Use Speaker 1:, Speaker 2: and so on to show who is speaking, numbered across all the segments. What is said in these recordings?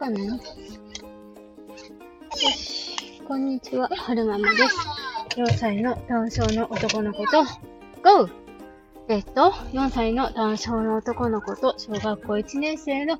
Speaker 1: かな？よし。こんにちは、はるままです。4歳のダウン症の男の子と、GO! えっと、4歳のダウン症の男の子と、小学校1年生の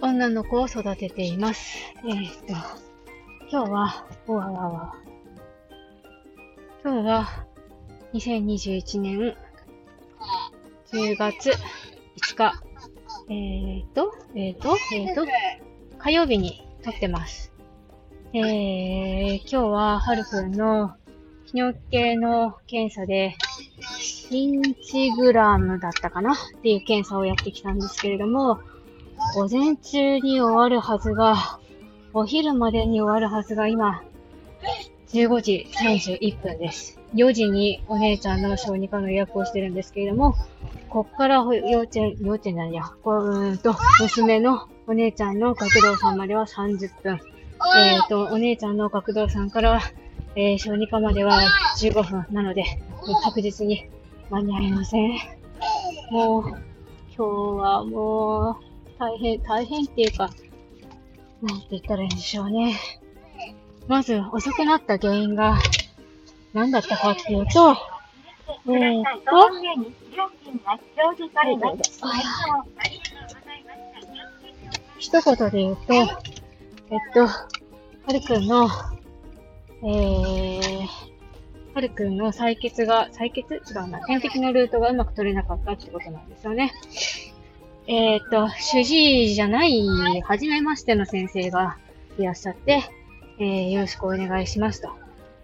Speaker 1: 女の子を育てています。えっと、今日は、わわわ。今日は、2021年10月5日、えーと、えーと、えーと、火曜日に撮ってます。えー、今日は、はるくんの泌尿系の検査で、シンチグラムだったかなっていう検査をやってきたんですけれども、午前中に終わるはずが、お昼までに終わるはずが今、15時31分です。4時にお姉ちゃんの小児科の予約をしてるんですけれども、こっから幼稚園、幼稚園なんや、こうんと、娘のお姉ちゃんの学童さんまでは30分。えっ、と、お姉ちゃんの学童さんから、えー、小児科までは15分なので、確実に間に合いません。もう、今日はもう、大変、大変っていうか、なんて言ったらいいんでしょうね。まず、遅くなった原因が、何だったかっていうと、えーっと、一言で言うと、えっと、はるくんの、えー、はるくんの採血が、採血？違うな。点滴のルートがうまく取れなかったってことなんですよね。えーっと、主治医じゃない、初めましての先生がいらっしゃって、えー、よろしくお願いしますと。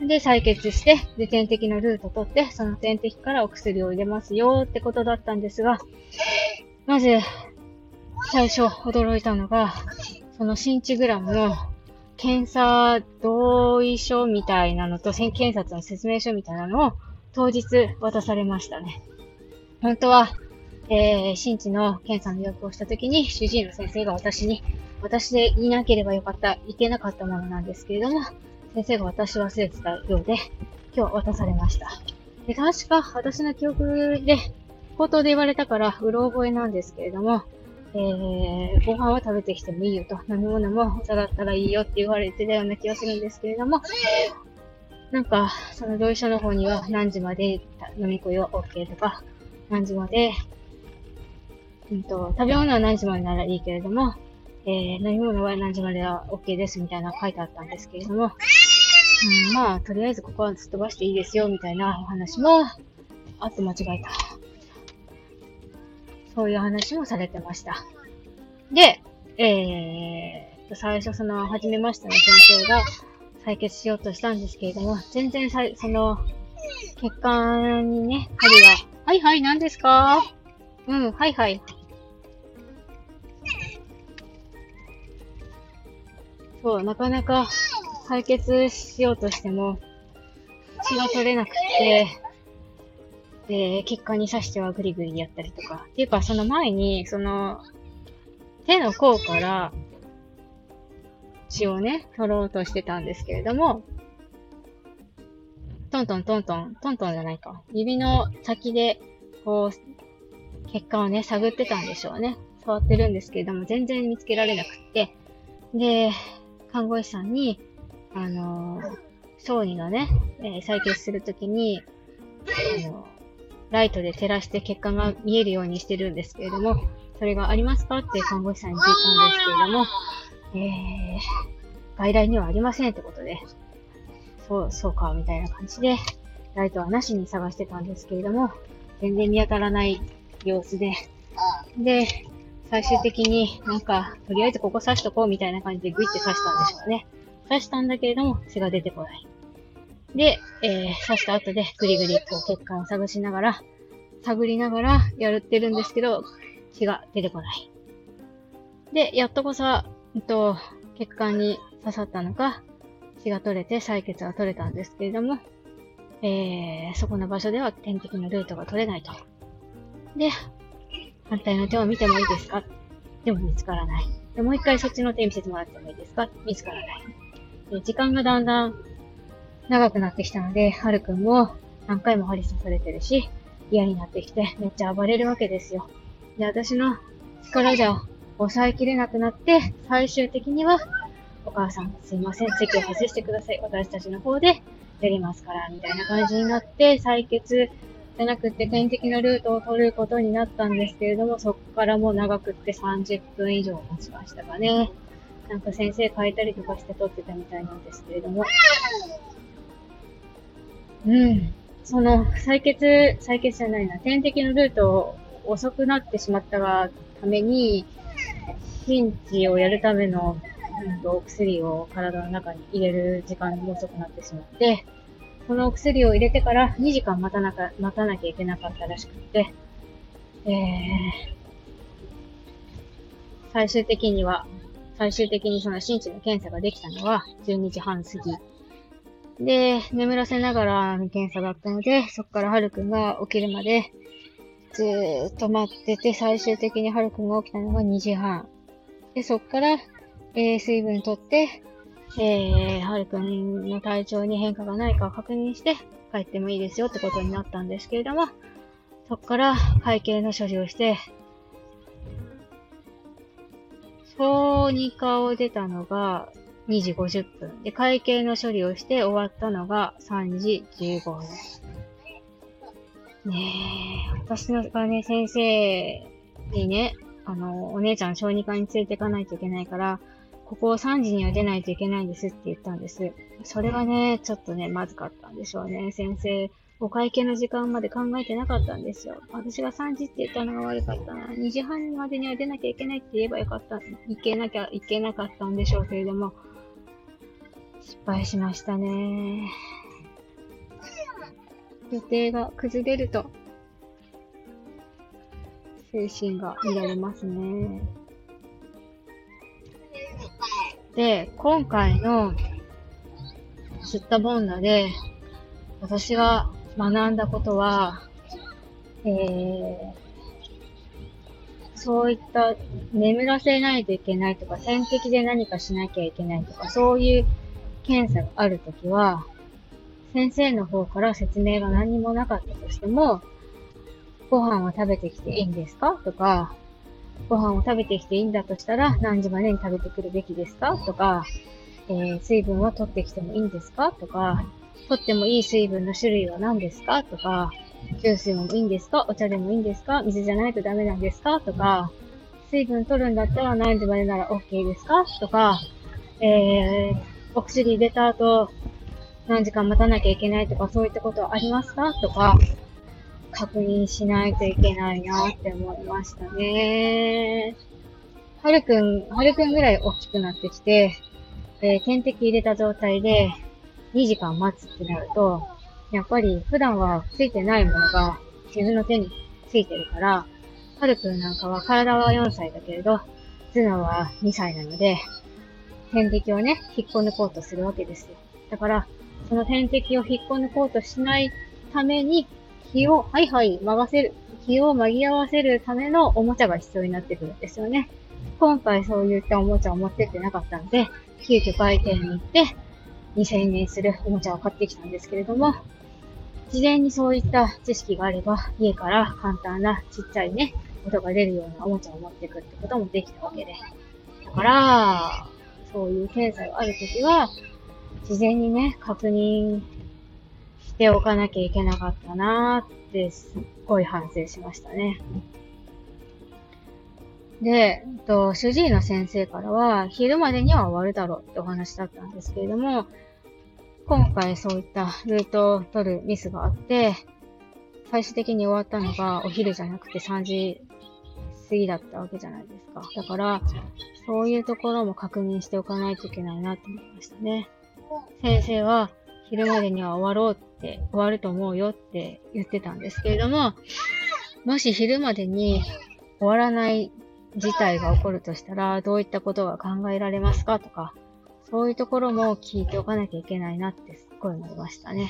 Speaker 1: で、採血して、で、点滴のルート取って、その点滴からお薬を入れますよってことだったんですが、まず、最初驚いたのが、そのシンチグラムの検査同意書みたいなのと、検察の説明書みたいなのを当日渡されましたね。本当は、えー、新地の検査の予約をしたときに、主治医の先生が私に、私でいなければよかった、いけなかったものなんですけれども、先生が私忘れてたようで、今日渡されました。で、確か私の記憶で、口頭で言われたから、うろ覚えなんですけれども、えー、ご飯は食べてきてもいいよと、飲み物もお茶だったらいいよって言われてたような気がするんですけれども、なんか、その同意書の方には何時まで飲み食いは OK とか、何時まで、うんと、食べ物は何時までならいいけれども、えー、飲み物は何時までは OK ですみたいな書いてあったんですけれども、うん、まあ、とりあえずここはすっ飛ばしていいですよみたいなお話も、あっと間違えた。そういう話もされてました。で、えー、最初その、初めましての先生が採血しようとしたんですけれども、全然さい、その、血管にね、針が、はいはい、何ですかうん、はいはい。そう、なかなか解決しようとしても、血が取れなくて、で、血管に刺してはグリグリやったりとか。っていうか、その前に、その、手の甲から血をね、取ろうとしてたんですけれども、トントントントン、トントンじゃないか。指の先で、こう、血管をね、探ってたんでしょうね。触ってるんですけれども、全然見つけられなくって。で、看護師さんに、あのー、小児のね、えー採血するときに、あのライトで照らして血管が見えるようにしてるんですけれども、それがありますかって看護師さんに聞いたんですけれども、えー、外来にはありませんってことで、そう、そうか、みたいな感じで、ライトはなしに探してたんですけれども、全然見当たらない様子で、で、最終的になんか、とりあえずここ刺しとこうみたいな感じでグイって刺したんでしょうね。刺したんだけれども、血が出てこない。で、えー、刺した後でグリグリこう血管を探しながら、探りながらやるってるんですけど、血が出てこない。で、やっとこさ、うんと、血管に刺さったのか、血が取れて採血が取れたんですけれども、えー、そこの場所では点滴のルートが取れないと。で、反対の手を見てもいいですか？でも見つからない。で、もう一回そっちの手見せてもらってもいいですか？見つからない。で、時間がだんだん長くなってきたので、はるくんも何回も針刺されてるし、嫌になってきてめっちゃ暴れるわけですよ。で、私の力じゃ抑えきれなくなって、最終的には、お母さん、すいません、席を外してください。私たちの方でやりますから、みたいな感じになって、採血じゃなくて点滴のルートを取ることになったんですけれども、そこからもう長くって30分以上経ちましたかね。なんか先生変えたりとかして取ってたみたいなんですけれども。うん。その、採血、採血じゃないな、点滴のルート遅くなってしまったがために、ピンチをやるための、うん、お薬を体の中に入れる時間も遅くなってしまって、そのお薬を入れてから2時間待たなか、待たなきゃいけなかったらしくて、えー、最終的には、最終的にその心地の検査ができたのは12時半過ぎ。で、眠らせながらの検査だったので、そこからはるくんが起きるまで、ずーっと待ってて、最終的にはるくんが起きたのが2時半。で、そこから、えー、水分取って、えー、はるくんの体調に変化がないかを確認して帰ってもいいですよってことになったんですけれども、そこから会計の処理をして、小児科を出たのが2時50分。で、会計の処理をして終わったのが3時15分。ねえ、私のがね、先生にね、あの、お姉ちゃん小児科に連れて行かないといけないから、ここを3時には出ないといけないんですって言ったんです。それがね、ちょっとね、まずかったんでしょうね。先生、お会計の時間まで考えてなかったんですよ。私が3時って言ったのが悪かったな。2時半までには出なきゃいけないって言えばよかった。いけなきゃいけなかったんでしょうけれども、失敗しましたね。予定が崩れると、精神が乱れますね。で、今回の知ったボンダで、私が学んだことは、えー、そういった眠らせないといけないとか、点滴で何かしなきゃいけないとか、そういう検査があるときは、先生の方から説明が何もなかったとしても、ご飯は食べてきていいんですかとか、ご飯を食べてきていいんだとしたら、何時までに食べてくるべきですか？とか、えー、水分は取ってきてもいいんですか？とか、取ってもいい水分の種類は何ですか？とか、吸水もいいんですか？お茶でもいいんですか？水じゃないとダメなんですか？とか、水分取るんだったら何時までなら OK ですか？とか、えー、お薬入れた後、何時間待たなきゃいけないとか、そういったことはありますか？とか、確認しないといけないなって思いましたね。はるくん、はるくんぐらい大きくなってきて、えー、点滴入れた状態で2時間待つってなると、やっぱり普段はついてないものが自分の手についてるから、はるくんなんかは体は4歳だけれど、頭脳は2歳なので、点滴をね、引っこ抜こうとするわけですよ。だから、その点滴を引っこ抜こうとしないために、気を、はいはい、任せる、気を紛らわせるためのおもちゃが必要になってくるんですよね。今回そういったおもちゃを持ってってなかったんで、急遽売店に行って、2000円するおもちゃを買ってきたんですけれども、事前にそういった知識があれば、家から簡単なちっちゃいね、音が出るようなおもちゃを持ってくってこともできたわけで。だから、そういう検査があるときは、事前にね、確認しておかなきゃいけなかったなーってすっごい反省しましたね。で、と主治医の先生からは、昼までには終わるだろうってお話だったんですけれども、今回そういったルートを取るミスがあって、最終的に終わったのがお昼じゃなくて3時過ぎだったわけじゃないですか。だから、そういうところも確認しておかないといけないなって思いましたね。先生は、昼までには終わろうって、終わると思うよって言ってたんですけれども、もし昼までに終わらない事態が起こるとしたら、どういったことが考えられますかとか、そういうところも聞いておかなきゃいけないなってすっごい思いましたね。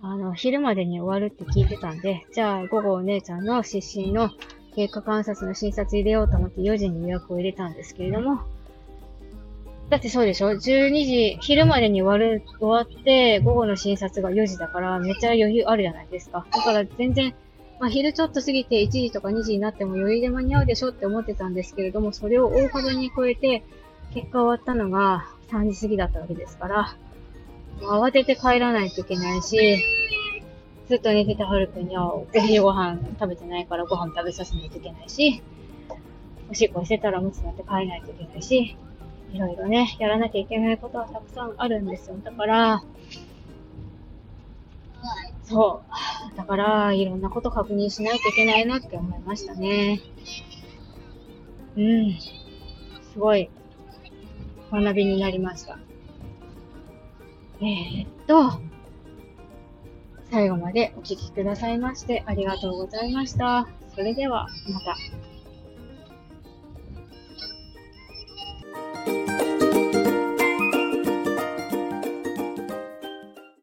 Speaker 1: あの、昼までに終わるって聞いてたんで、じゃあ午後お姉ちゃんの失神の経過観察の診察入れようと思って4時に予約を入れたんですけれども、だってそうでしょ ?12 時、昼までに終わる、終わって、午後の診察が4時だから、めっちゃ余裕あるじゃないですか。だから全然、まあ、昼ちょっと過ぎて1時とか2時になっても余裕で間に合うでしょって思ってたんですけれども、それを大幅に超えて、結果終わったのが3時過ぎだったわけですから、慌てて帰らないといけないし、ずっと寝てたはるくんにはお昼ご飯食べてないからご飯食べさせないといけないし、おしっこしてたらむつなって帰らないといけないし、いろいろね、やらなきゃいけないことはたくさんあるんですよ。だから、そう。だから、いろんなこと確認しないといけないなって思いましたね。うん。すごい、学びになりました。えー、っと、最後までお聴きくださいましてありがとうございました。それでは、また。